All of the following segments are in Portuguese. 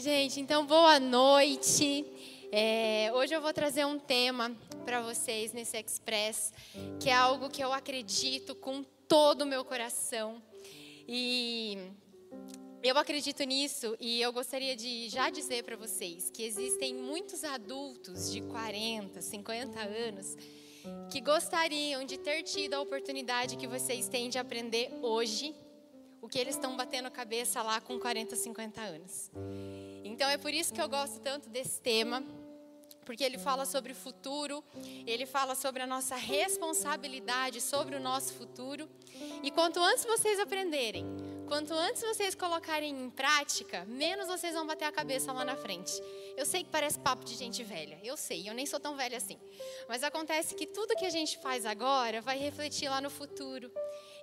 Gente, então boa noite. É, hoje eu vou trazer um tema para vocês nesse Express, que é algo que eu acredito com todo o meu coração. E eu acredito nisso e eu gostaria de já dizer para vocês que existem muitos adultos de 40, 50 anos que gostariam de ter tido a oportunidade que vocês têm de aprender hoje o que eles estão batendo cabeça lá com 40, 50 anos. Então é por isso que eu gosto tanto desse tema, porque ele fala sobre o futuro, ele fala sobre a nossa responsabilidade sobre o nosso futuro. E quanto antes vocês aprenderem, quanto antes vocês colocarem em prática, menos vocês vão bater a cabeça lá na frente. Eu sei que parece papo de gente velha, eu sei, eu nem sou tão velha assim. Mas acontece que tudo que a gente faz agora vai refletir lá no futuro.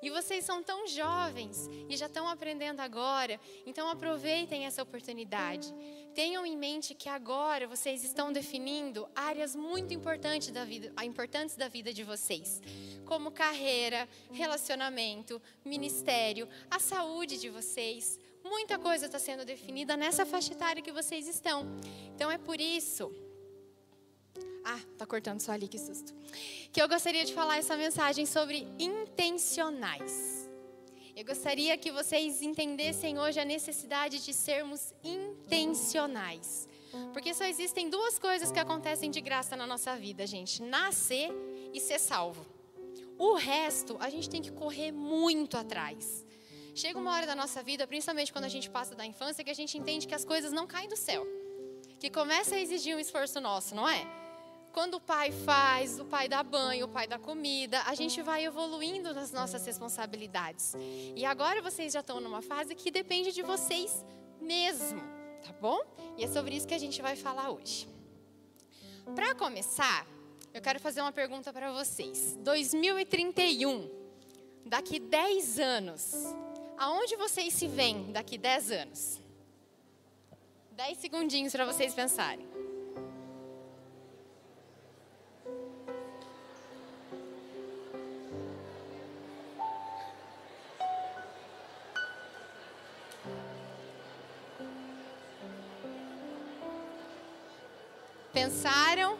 E vocês são tão jovens e já estão aprendendo agora, então aproveitem essa oportunidade. Tenham em mente que agora vocês estão definindo áreas muito importantes da vida, importantes da vida de vocês, como carreira, relacionamento, ministério, a saúde de vocês. Muita coisa está sendo definida nessa faixa etária que vocês estão. Então é por isso ah, tá cortando só ali, que susto. Que eu gostaria de falar essa mensagem sobre intencionais. Eu gostaria que vocês entendessem hoje a necessidade de sermos intencionais. Porque só existem duas coisas que acontecem de graça na nossa vida, gente: nascer e ser salvo. O resto, a gente tem que correr muito atrás. Chega uma hora da nossa vida, principalmente quando a gente passa da infância, que a gente entende que as coisas não caem do céu. Que começa a exigir um esforço nosso, não é? Quando o pai faz, o pai dá banho, o pai dá comida, a gente vai evoluindo nas nossas responsabilidades. E agora vocês já estão numa fase que depende de vocês mesmo, tá bom? E é sobre isso que a gente vai falar hoje. Para começar, eu quero fazer uma pergunta para vocês. 2031, daqui 10 anos, aonde vocês se veem daqui 10 anos? 10 segundinhos para vocês pensarem. Pensaram?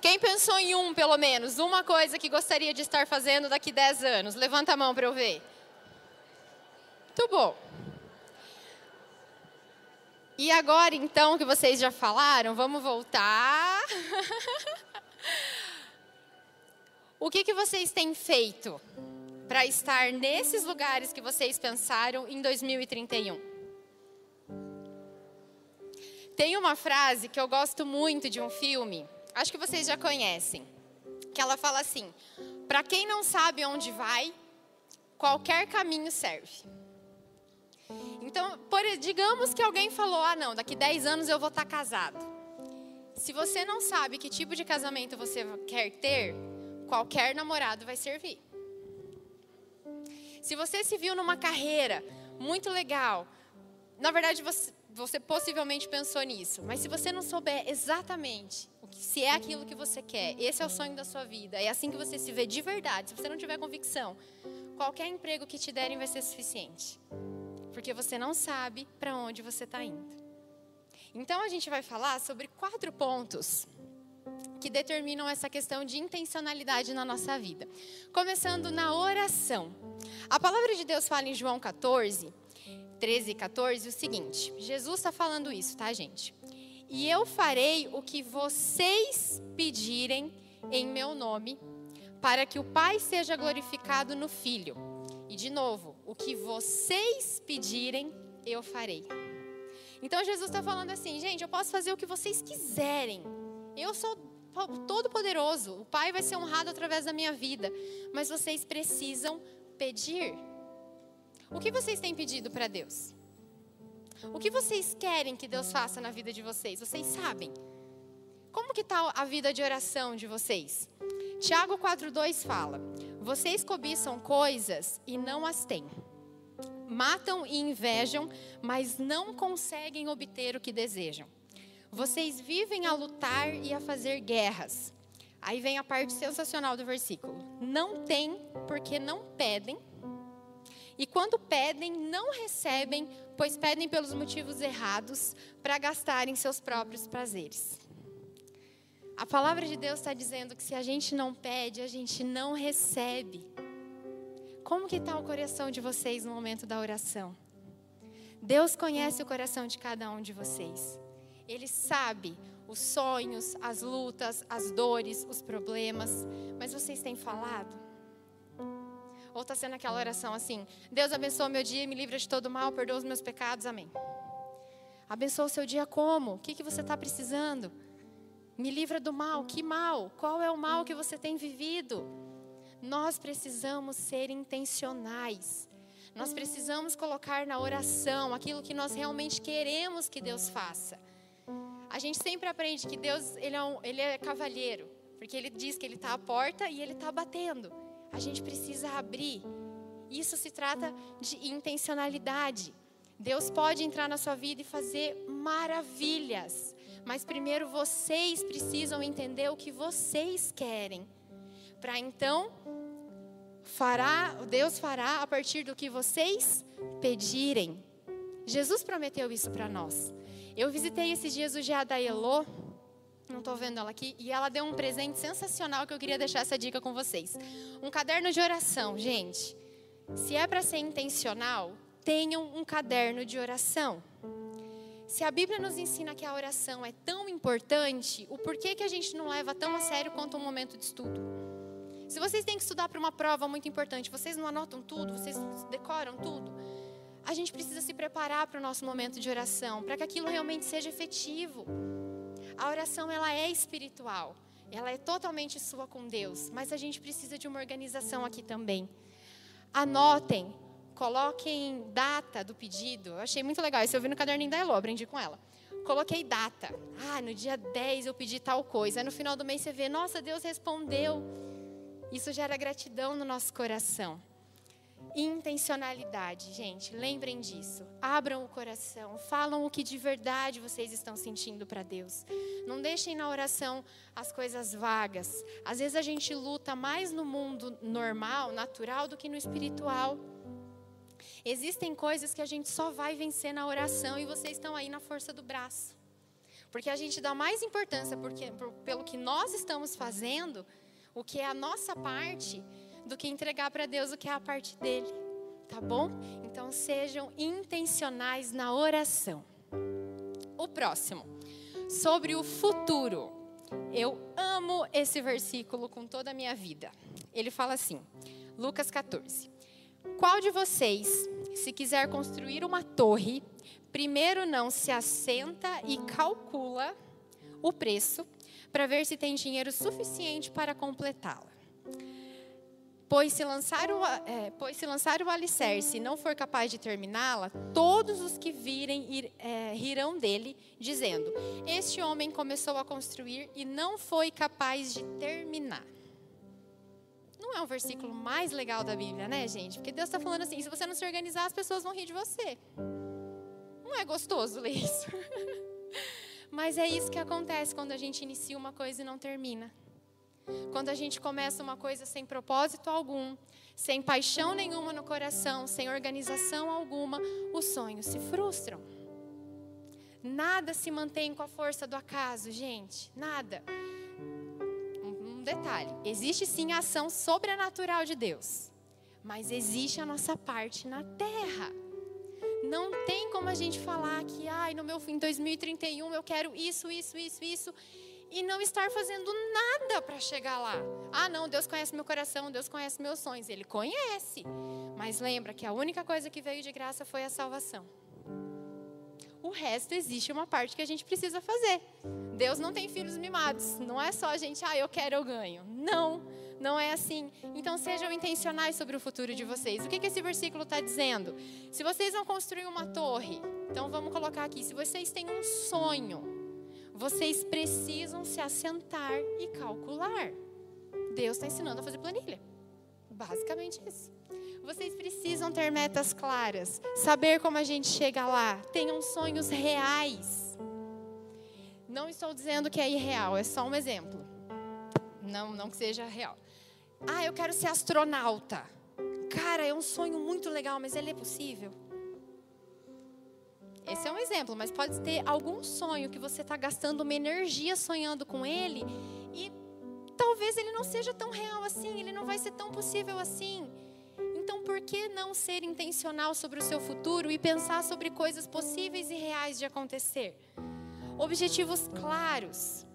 Quem pensou em um, pelo menos, uma coisa que gostaria de estar fazendo daqui 10 anos? Levanta a mão para eu ver. Muito bom. E agora, então, que vocês já falaram, vamos voltar. o que, que vocês têm feito para estar nesses lugares que vocês pensaram em 2031? Tem uma frase que eu gosto muito de um filme, acho que vocês já conhecem, que ela fala assim: para quem não sabe onde vai, qualquer caminho serve. Então, por, digamos que alguém falou: ah, não, daqui 10 anos eu vou estar casado. Se você não sabe que tipo de casamento você quer ter, qualquer namorado vai servir. Se você se viu numa carreira muito legal, na verdade você, você possivelmente pensou nisso, mas se você não souber exatamente o que, se é aquilo que você quer, esse é o sonho da sua vida, é assim que você se vê de verdade, se você não tiver convicção, qualquer emprego que te derem vai ser suficiente, porque você não sabe para onde você está indo. Então a gente vai falar sobre quatro pontos que determinam essa questão de intencionalidade na nossa vida. Começando na oração. A palavra de Deus fala em João 14 13 e 14 o seguinte: Jesus está falando isso, tá, gente? E eu farei o que vocês pedirem em meu nome, para que o Pai seja glorificado no Filho. E de novo, o que vocês pedirem, eu farei. Então Jesus está falando assim, gente, eu posso fazer o que vocês quiserem. Eu sou todo poderoso. O Pai vai ser honrado através da minha vida. Mas vocês precisam pedir. O que vocês têm pedido para Deus? O que vocês querem que Deus faça na vida de vocês? Vocês sabem? Como que está a vida de oração de vocês? Tiago 4,2 fala: Vocês cobiçam coisas e não as têm. Matam e invejam, mas não conseguem obter o que desejam. Vocês vivem a lutar e a fazer guerras. Aí vem a parte sensacional do versículo. Não têm porque não pedem E quando pedem, não recebem, pois pedem pelos motivos errados para gastarem seus próprios prazeres. A palavra de Deus está dizendo que se a gente não pede, a gente não recebe. Como que está o coração de vocês no momento da oração? Deus conhece o coração de cada um de vocês. Ele sabe os sonhos, as lutas, as dores, os problemas. Mas vocês têm falado? Ou está sendo aquela oração assim: Deus abençoa meu dia, me livra de todo mal, perdoa os meus pecados, amém. Abençoa o seu dia como? O que, que você está precisando? Me livra do mal. Que mal? Qual é o mal que você tem vivido? Nós precisamos ser intencionais. Nós precisamos colocar na oração aquilo que nós realmente queremos que Deus faça. A gente sempre aprende que Deus ele é, um, ele é cavalheiro, porque Ele diz que Ele está à porta e Ele está batendo. A gente precisa abrir. Isso se trata de intencionalidade. Deus pode entrar na sua vida e fazer maravilhas, mas primeiro vocês precisam entender o que vocês querem, para então fará, Deus fará a partir do que vocês pedirem. Jesus prometeu isso para nós. Eu visitei esses dias o GA não estou vendo ela aqui, e ela deu um presente sensacional que eu queria deixar essa dica com vocês. Um caderno de oração, gente. Se é para ser intencional, tenham um caderno de oração. Se a Bíblia nos ensina que a oração é tão importante, o porquê que a gente não leva tão a sério quanto um momento de estudo? Se vocês têm que estudar para uma prova muito importante, vocês não anotam tudo, vocês decoram tudo, a gente precisa se preparar para o nosso momento de oração, para que aquilo realmente seja efetivo. A oração ela é espiritual, ela é totalmente sua com Deus, mas a gente precisa de uma organização aqui também. Anotem, coloquem data do pedido. Eu achei muito legal. Isso eu vi no caderninho da Elo, aprendi com ela. Coloquei data. Ah, no dia 10 eu pedi tal coisa. Aí no final do mês você vê, nossa, Deus respondeu. Isso gera gratidão no nosso coração. Intencionalidade, gente, lembrem disso. Abram o coração, falam o que de verdade vocês estão sentindo para Deus. Não deixem na oração as coisas vagas. Às vezes a gente luta mais no mundo normal, natural, do que no espiritual. Existem coisas que a gente só vai vencer na oração e vocês estão aí na força do braço. Porque a gente dá mais importância porque, por, pelo que nós estamos fazendo, o que é a nossa parte, do que entregar para Deus o que é a parte dele. Tá bom? Então sejam intencionais na oração. O próximo, sobre o futuro. Eu amo esse versículo com toda a minha vida. Ele fala assim, Lucas 14: Qual de vocês, se quiser construir uma torre, primeiro não se assenta e calcula o preço para ver se tem dinheiro suficiente para completá-la? Pois se, lançar o, é, pois se lançar o alicerce e não for capaz de terminá-la, todos os que virem ir, é, rirão dele, dizendo: Este homem começou a construir e não foi capaz de terminar. Não é um versículo mais legal da Bíblia, né, gente? Porque Deus está falando assim: se você não se organizar, as pessoas vão rir de você. Não é gostoso ler isso. Mas é isso que acontece quando a gente inicia uma coisa e não termina. Quando a gente começa uma coisa sem propósito algum, sem paixão nenhuma no coração, sem organização alguma, os sonhos se frustram. Nada se mantém com a força do acaso, gente. Nada. Um, detalhe: existe sim a ação sobrenatural de Deus, mas existe a nossa parte na terra. Não tem como a gente falar que, ai, no meu fim 2031 eu quero isso, isso, isso, isso e não estar fazendo nada para chegar lá. Ah, não, Deus conhece meu coração, Deus conhece meus sonhos. Ele conhece. Mas lembra que a única coisa que veio de graça foi a salvação. O resto existe uma parte que a gente precisa fazer. Deus não tem filhos mimados. Não é só a gente, ah, eu quero, eu ganho. Não, não é assim. Então sejam intencionais sobre o futuro de vocês. O que, que esse versículo está dizendo? Se vocês vão construir uma torre, então vamos colocar aqui, se vocês têm um sonho, vocês precisam se assentar e calcular. Deus está ensinando a fazer planilha. Basicamente isso. Vocês precisam ter metas claras, saber como a gente chega lá, tenham sonhos reais. Não estou dizendo que é irreal, é só um exemplo. Não, não que seja real. Ah, eu quero ser astronauta. cara, é um sonho muito legal, mas ele é possível? Esse é um exemplo, mas pode ter algum sonho que você está gastando uma energia sonhando com ele e talvez ele não seja tão real assim, ele não vai ser tão possível assim. Então, por que não ser intencional sobre o seu futuro e pensar sobre coisas possíveis e reais de acontecer? Objetivos claros,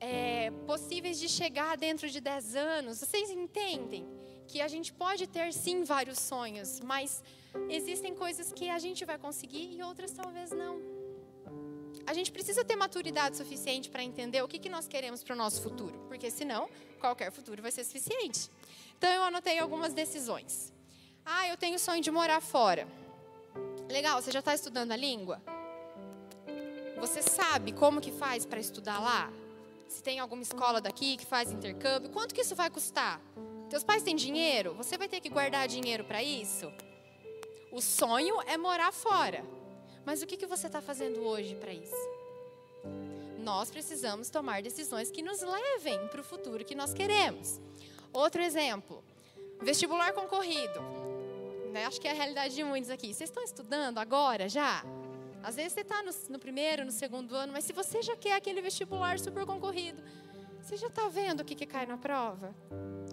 é, possíveis de chegar dentro de 10 anos. Vocês entendem que a gente pode ter sim vários sonhos, mas existem coisas que a gente vai conseguir e outras talvez não. A gente precisa ter maturidade suficiente para entender o que, que nós queremos para o nosso futuro, porque senão qualquer futuro vai ser suficiente. Então eu anotei algumas decisões. Ah, eu tenho o sonho de morar fora. Legal, você já está estudando a língua? Você sabe como que faz para estudar lá? Se tem alguma escola daqui que faz intercâmbio, quanto que isso vai custar? Teus pais têm dinheiro? Você vai ter que guardar dinheiro para isso? O sonho é morar fora. Mas o que, que você está fazendo hoje para isso? Nós precisamos tomar decisões que nos levem para o futuro que nós queremos. Outro exemplo, vestibular concorrido. Né? Acho que é a realidade de muitos aqui. Vocês estão estudando agora já? Às vezes você está no, no, primeiro, no segundo ano, mas se você já quer aquele vestibular super concorrido, você já está vendo o que, que cai na prova?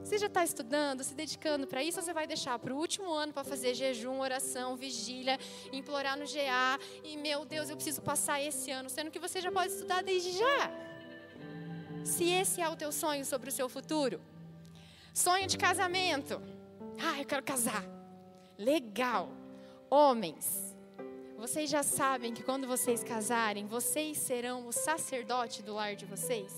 Você já está estudando, se dedicando para isso, ou você vai deixar para o último ano para fazer jejum, oração, vigília, implorar no GA e, meu Deus, eu preciso passar esse ano, sendo que você já pode estudar desde já. Se esse é o teu sonho sobre o seu futuro, sonho de casamento. Ah, eu quero casar. Legal. Homens, vocês já sabem que quando vocês casarem, vocês serão o sacerdote do lar de vocês?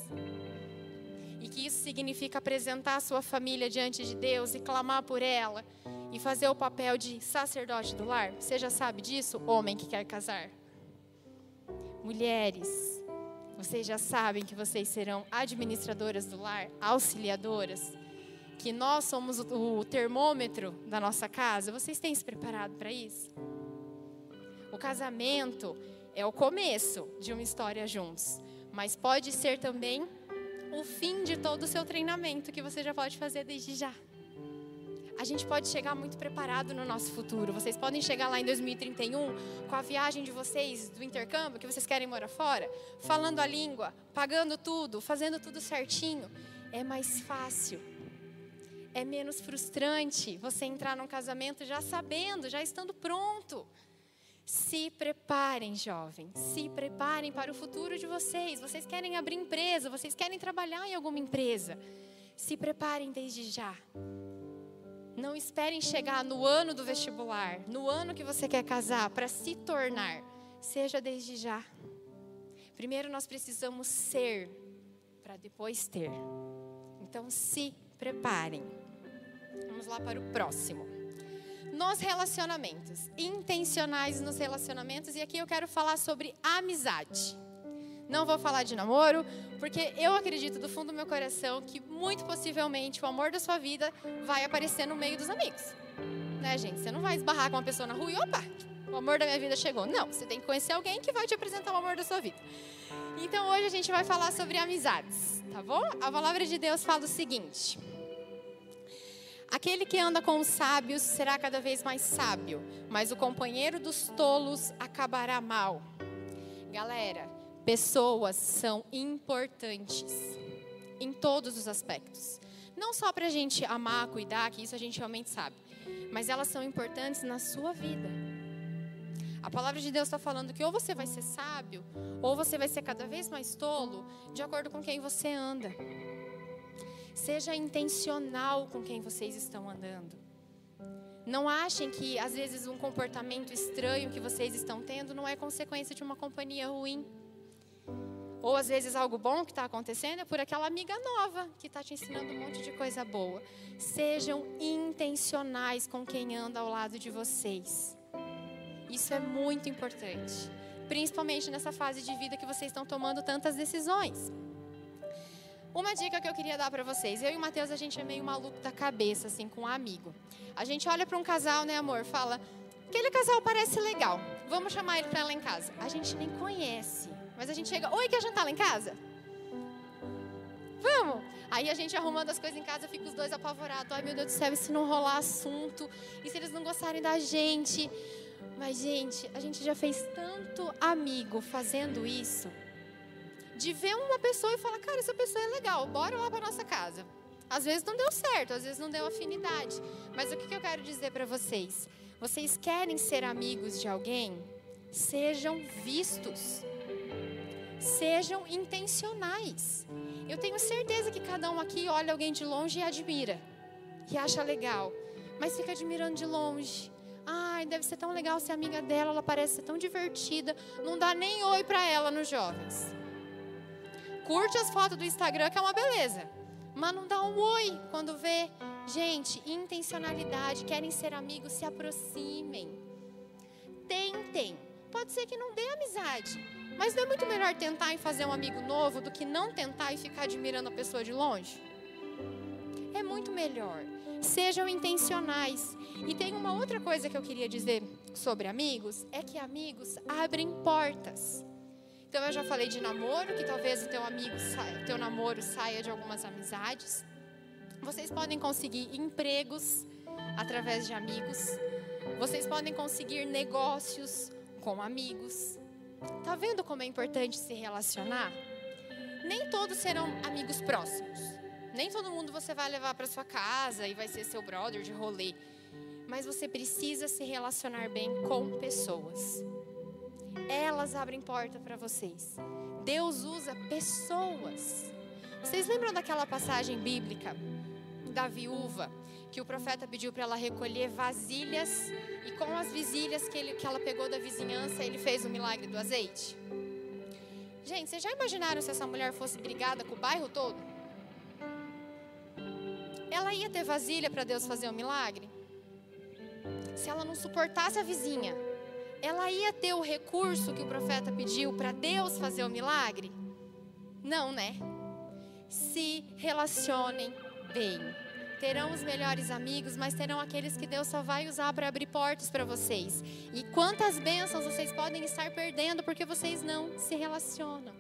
E que isso significa apresentar a sua família diante de Deus e clamar por ela e fazer o papel de sacerdote do lar? Você já sabe disso, homem que quer casar? Mulheres, vocês já sabem que vocês serão administradoras do lar, auxiliadoras? que nós somos o termômetro da nossa casa. Vocês têm se preparado para isso? O casamento é o começo de uma história juntos, mas pode ser também o fim de todo o seu treinamento que você já pode fazer desde já. A gente pode chegar muito preparado no nosso futuro. Vocês podem chegar lá em 2031 com a viagem de vocês do intercâmbio, que vocês querem morar fora, falando a língua, pagando tudo, fazendo tudo certinho. É mais fácil é menos frustrante você entrar num casamento já sabendo, já estando pronto. Se preparem, jovens, se preparem para o futuro de vocês. Vocês querem abrir empresa, vocês querem trabalhar em alguma empresa. Se preparem desde já. Não esperem chegar no ano do vestibular, no ano que você quer casar, para se tornar. Seja desde já. Primeiro nós precisamos ser, para depois ter. Então se preparem. Vamos lá para o próximo. Nos relacionamentos, intencionais nos relacionamentos, e aqui eu quero falar sobre amizade. Não vou falar de namoro, porque eu acredito do fundo do meu coração que muito possivelmente o amor da sua vida vai aparecer no meio dos amigos. Né, gente? Você não vai esbarrar com uma pessoa na rua e opa, o amor da minha vida chegou. Não, você tem que conhecer alguém que vai te apresentar o amor da sua vida. Então hoje a gente vai falar sobre amizades, tá bom? A palavra de Deus fala o seguinte: Aquele que anda com os sábios será cada vez mais sábio, mas o companheiro dos tolos acabará mal. Galera, pessoas são importantes em todos os aspectos. Não só para a gente amar, cuidar, que isso a gente realmente sabe, mas elas são importantes na sua vida. A palavra de Deus está falando que ou você vai ser sábio, ou você vai ser cada vez mais tolo, de acordo com quem você anda. Seja intencional com quem vocês estão andando. Não achem que às vezes um comportamento estranho que vocês estão tendo não é consequência de uma companhia ruim. Ou às vezes algo bom que está acontecendo é por aquela amiga nova que está te ensinando um monte de coisa boa. Sejam intencionais com quem anda ao lado de vocês. Isso é muito importante, principalmente nessa fase de vida que vocês estão tomando tantas decisões. Uma dica que eu queria dar para vocês. Eu e o Matheus, a gente é meio maluco da cabeça, assim, com um amigo. A gente olha para um casal, né, amor? Fala, aquele casal parece legal. Vamos chamar ele para lá em casa. A gente nem conhece. Mas a gente chega, oi, quer jantar lá em casa? Vamos! Aí a gente arrumando as coisas em casa, fica os dois apavorados. Ai, meu Deus do céu, e se não rolar assunto? E se eles não gostarem da gente? Mas, gente, a gente já fez tanto amigo fazendo isso. De ver uma pessoa e falar, cara, essa pessoa é legal, bora lá para nossa casa. Às vezes não deu certo, às vezes não deu afinidade. Mas o que eu quero dizer para vocês? Vocês querem ser amigos de alguém? Sejam vistos. Sejam intencionais. Eu tenho certeza que cada um aqui olha alguém de longe e admira. E acha legal. Mas fica admirando de longe. Ai, deve ser tão legal ser amiga dela, ela parece ser tão divertida. Não dá nem oi para ela nos jovens. Curte as fotos do Instagram, que é uma beleza. Mas não dá um oi quando vê. Gente, intencionalidade, querem ser amigos, se aproximem. Tentem. Pode ser que não dê amizade, mas não é muito melhor tentar e fazer um amigo novo do que não tentar e ficar admirando a pessoa de longe? É muito melhor. Sejam intencionais. E tem uma outra coisa que eu queria dizer sobre amigos, é que amigos abrem portas. Então eu já falei de namoro, que talvez o teu amigo saia, teu namoro saia de algumas amizades. Vocês podem conseguir empregos através de amigos. Vocês podem conseguir negócios com amigos. Tá vendo como é importante se relacionar? Nem todos serão amigos próximos. Nem todo mundo você vai levar para sua casa e vai ser seu brother de rolê. Mas você precisa se relacionar bem com pessoas. Elas abrem porta para vocês. Deus usa pessoas. Vocês lembram daquela passagem bíblica da viúva que o profeta pediu para ela recolher vasilhas e com as vasilhas que, ele, que ela pegou da vizinhança, ele fez o milagre do azeite? Gente, vocês já imaginaram se essa mulher fosse brigada com o bairro todo? Ela ia ter vasilha para Deus fazer o milagre? Se ela não suportasse a vizinha, ela ia ter o recurso que o profeta pediu para Deus fazer o milagre? Não, né? Se relacionem bem terão os melhores amigos, mas terão aqueles que Deus só vai usar para abrir portas para vocês. E quantas bênçãos vocês podem estar perdendo porque vocês não se relacionam.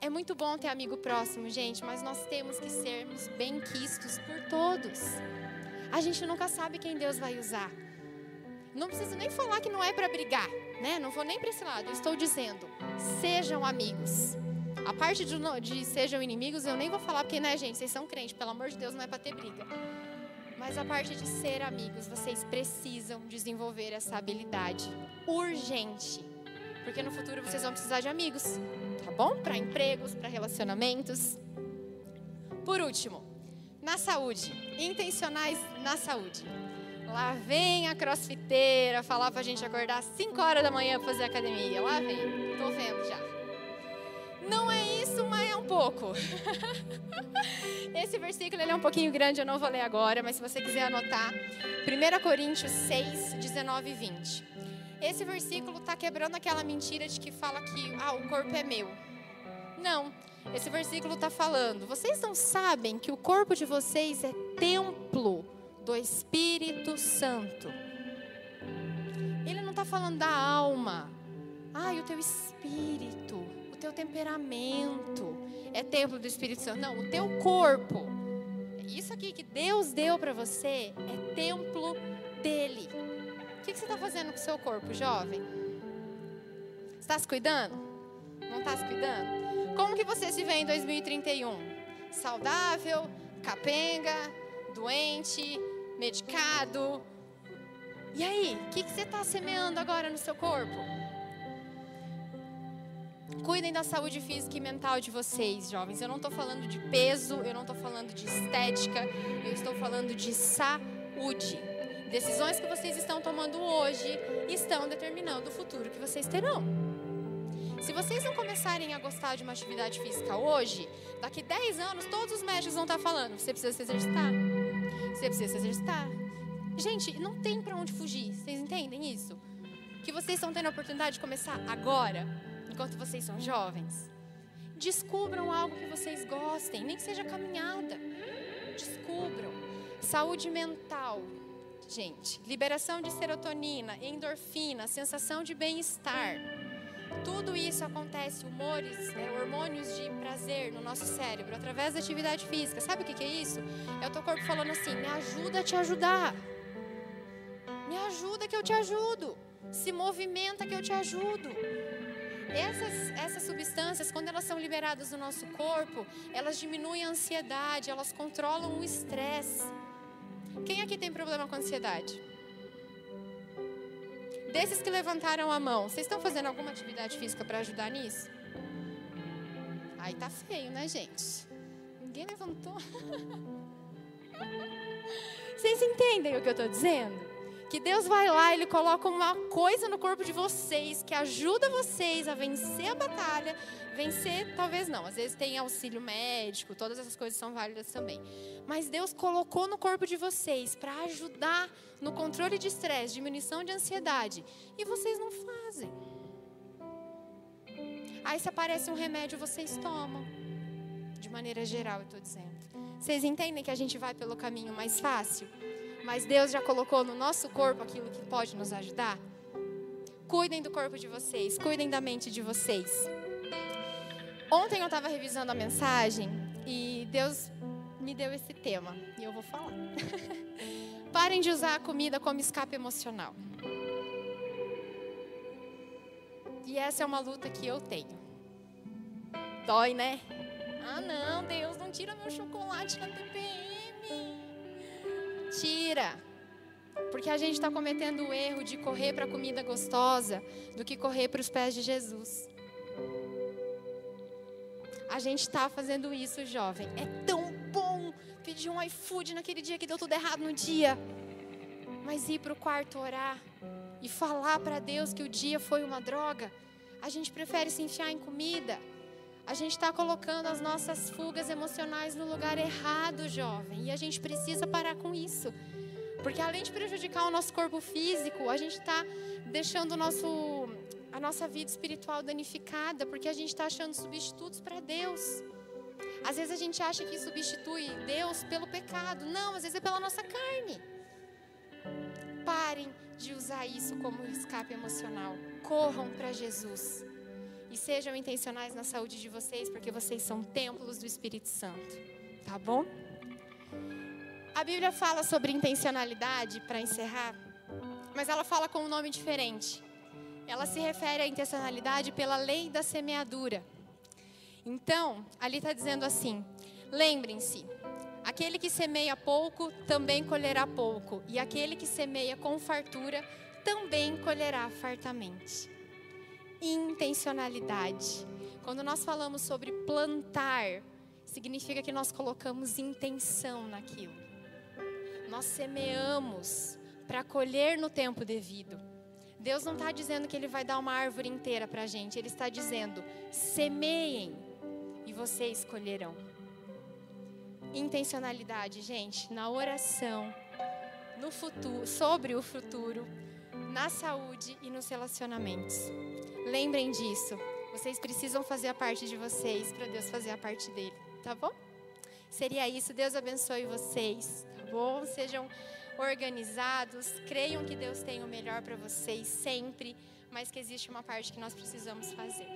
É muito bom ter amigo próximo, gente, mas nós temos que sermos bem quistos por todos. A gente nunca sabe quem Deus vai usar. Não preciso nem falar que não é para brigar, né? Não vou nem para esse lado. Estou dizendo, sejam amigos. A parte de, de, sejam inimigos eu nem vou falar, porque, né, gente, vocês são crentes, pelo amor de Deus, não é para ter briga. Mas a parte de ser amigos, vocês precisam desenvolver essa habilidade urgente. Porque no futuro vocês vão precisar de amigos, tá bom? Para empregos, para relacionamentos. Por último, na saúde, intencionais na saúde. Lá vem a crossfiteira falar pra gente acordar às 5 horas da manhã pra fazer academia. Lá vem, tô vendo já. Não é isso, mas é um pouco. Esse versículo ele é um pouquinho grande, eu não vou ler agora, mas se você quiser anotar, 1 Coríntios 6, 19 e 20. Esse versículo está quebrando aquela mentira de que fala que ah, o corpo é meu. Não, esse versículo está falando, vocês não sabem que o corpo de vocês é templo do Espírito Santo. Ele não está falando da alma. Ai, o teu espírito teu temperamento é templo do Espírito Santo. Não, o teu corpo. Isso aqui que Deus deu para você é templo dele. O que, você está fazendo com o seu corpo, jovem? Está se cuidando? Não está se cuidando? Como que você se vê em 2031? Saudável, capenga, doente, medicado? E aí, o que, que você está semeando agora no seu corpo? Cuidem da saúde física e mental de vocês, jovens. Eu não estou falando de peso, eu não estou falando de estética, eu estou falando de saúde. Decisões que vocês estão tomando hoje estão determinando o futuro que vocês terão. Se vocês não começarem a gostar de uma atividade física hoje, daqui 10 anos todos os médicos vão estar falando: você precisa se exercitar. Você precisa se exercitar. Gente, não tem para onde fugir. Vocês entendem isso? Que vocês estão tendo a oportunidade de começar agora enquanto vocês são jovens. Descubram algo que vocês gostem, nem que seja caminhada. Descubram. Saúde mental, gente. Liberação de serotonina, endorfina, sensação de bem-estar. Tudo isso acontece, humores, né, hormônios de prazer no nosso cérebro, através da atividade física. Sabe o que, que é isso? É o teu corpo falando assim: me ajuda a te ajudar. Me ajuda que eu te ajudo. Se movimenta que eu te ajudo. Essas, essas substâncias, quando elas são liberadas do nosso corpo, elas diminuem a ansiedade, elas controlam o estresse. Quem aqui tem problema com ansiedade? Desses que levantaram a mão, vocês estão fazendo alguma atividade física para ajudar nisso? Aí tá feio, né, gente? Ninguém levantou. Vocês entendem o que eu estou dizendo? Que Deus vai lá, Ele coloca uma coisa no corpo de vocês que ajuda vocês a vencer a batalha. Vencer, talvez não, às vezes tem auxílio médico, todas essas coisas são válidas também. Mas Deus colocou no corpo de vocês para ajudar no controle de estresse, diminuição de ansiedade. E vocês não fazem. Aí se aparece um remédio, vocês tomam. De maneira geral, eu estou dizendo. Vocês entendem que a gente vai pelo caminho mais fácil? Mas Deus já colocou no nosso corpo aquilo que pode nos ajudar? Cuidem do corpo de vocês, cuidem da mente de vocês. Ontem eu estava revisando a mensagem e Deus me deu esse tema e eu vou falar. Parem de usar a comida como escape emocional. E essa é uma luta que eu tenho. Dói, né? Ah, não, Deus, não tira meu chocolate na TPM mentira. Porque a gente está cometendo o erro de correr para a comida gostosa do que correr para os pés de Jesus. A gente está fazendo isso, jovem. É tão bom pedir um iFood naquele dia que deu tudo errado no dia. Mas ir para o quarto orar e falar para Deus que o dia foi uma droga, a gente prefere se enfiar em comida a gente está colocando as nossas fugas emocionais no lugar errado, jovem. E a gente precisa parar com isso. Porque além de prejudicar o nosso corpo físico, a gente está deixando nosso, a nossa vida espiritual danificada, porque a gente está achando substitutos para Deus. Às vezes a gente acha que substitui Deus pelo pecado. Não, às vezes é pela nossa carne. Parem de usar isso como escape emocional. Corram para Jesus e sejam intencionais na saúde de vocês, porque vocês são templos do Espírito Santo. Tá bom? A Bíblia fala sobre intencionalidade, para encerrar, mas ela fala com um nome diferente. Ela se refere à intencionalidade pela lei da semeadura. Então, ali está dizendo assim: lembrem-se, aquele que semeia pouco também colherá pouco, e aquele que semeia com fartura também colherá fartamente intencionalidade. Quando nós falamos sobre plantar, significa que nós colocamos intenção naquilo. Nós semeamos para colher no tempo devido. Deus não está dizendo que Ele vai dar uma árvore inteira para a gente. Ele está dizendo: semeiem e vocês colherão. Intencionalidade, gente, na oração, no futuro, sobre o futuro, na saúde e nos relacionamentos. Lembrem disso. Vocês precisam fazer a parte de vocês para Deus fazer a parte dele, tá bom? Seria isso. Deus abençoe vocês, tá bom? Sejam organizados, creiam que Deus tem o melhor para vocês sempre, mas que existe uma parte que nós precisamos fazer.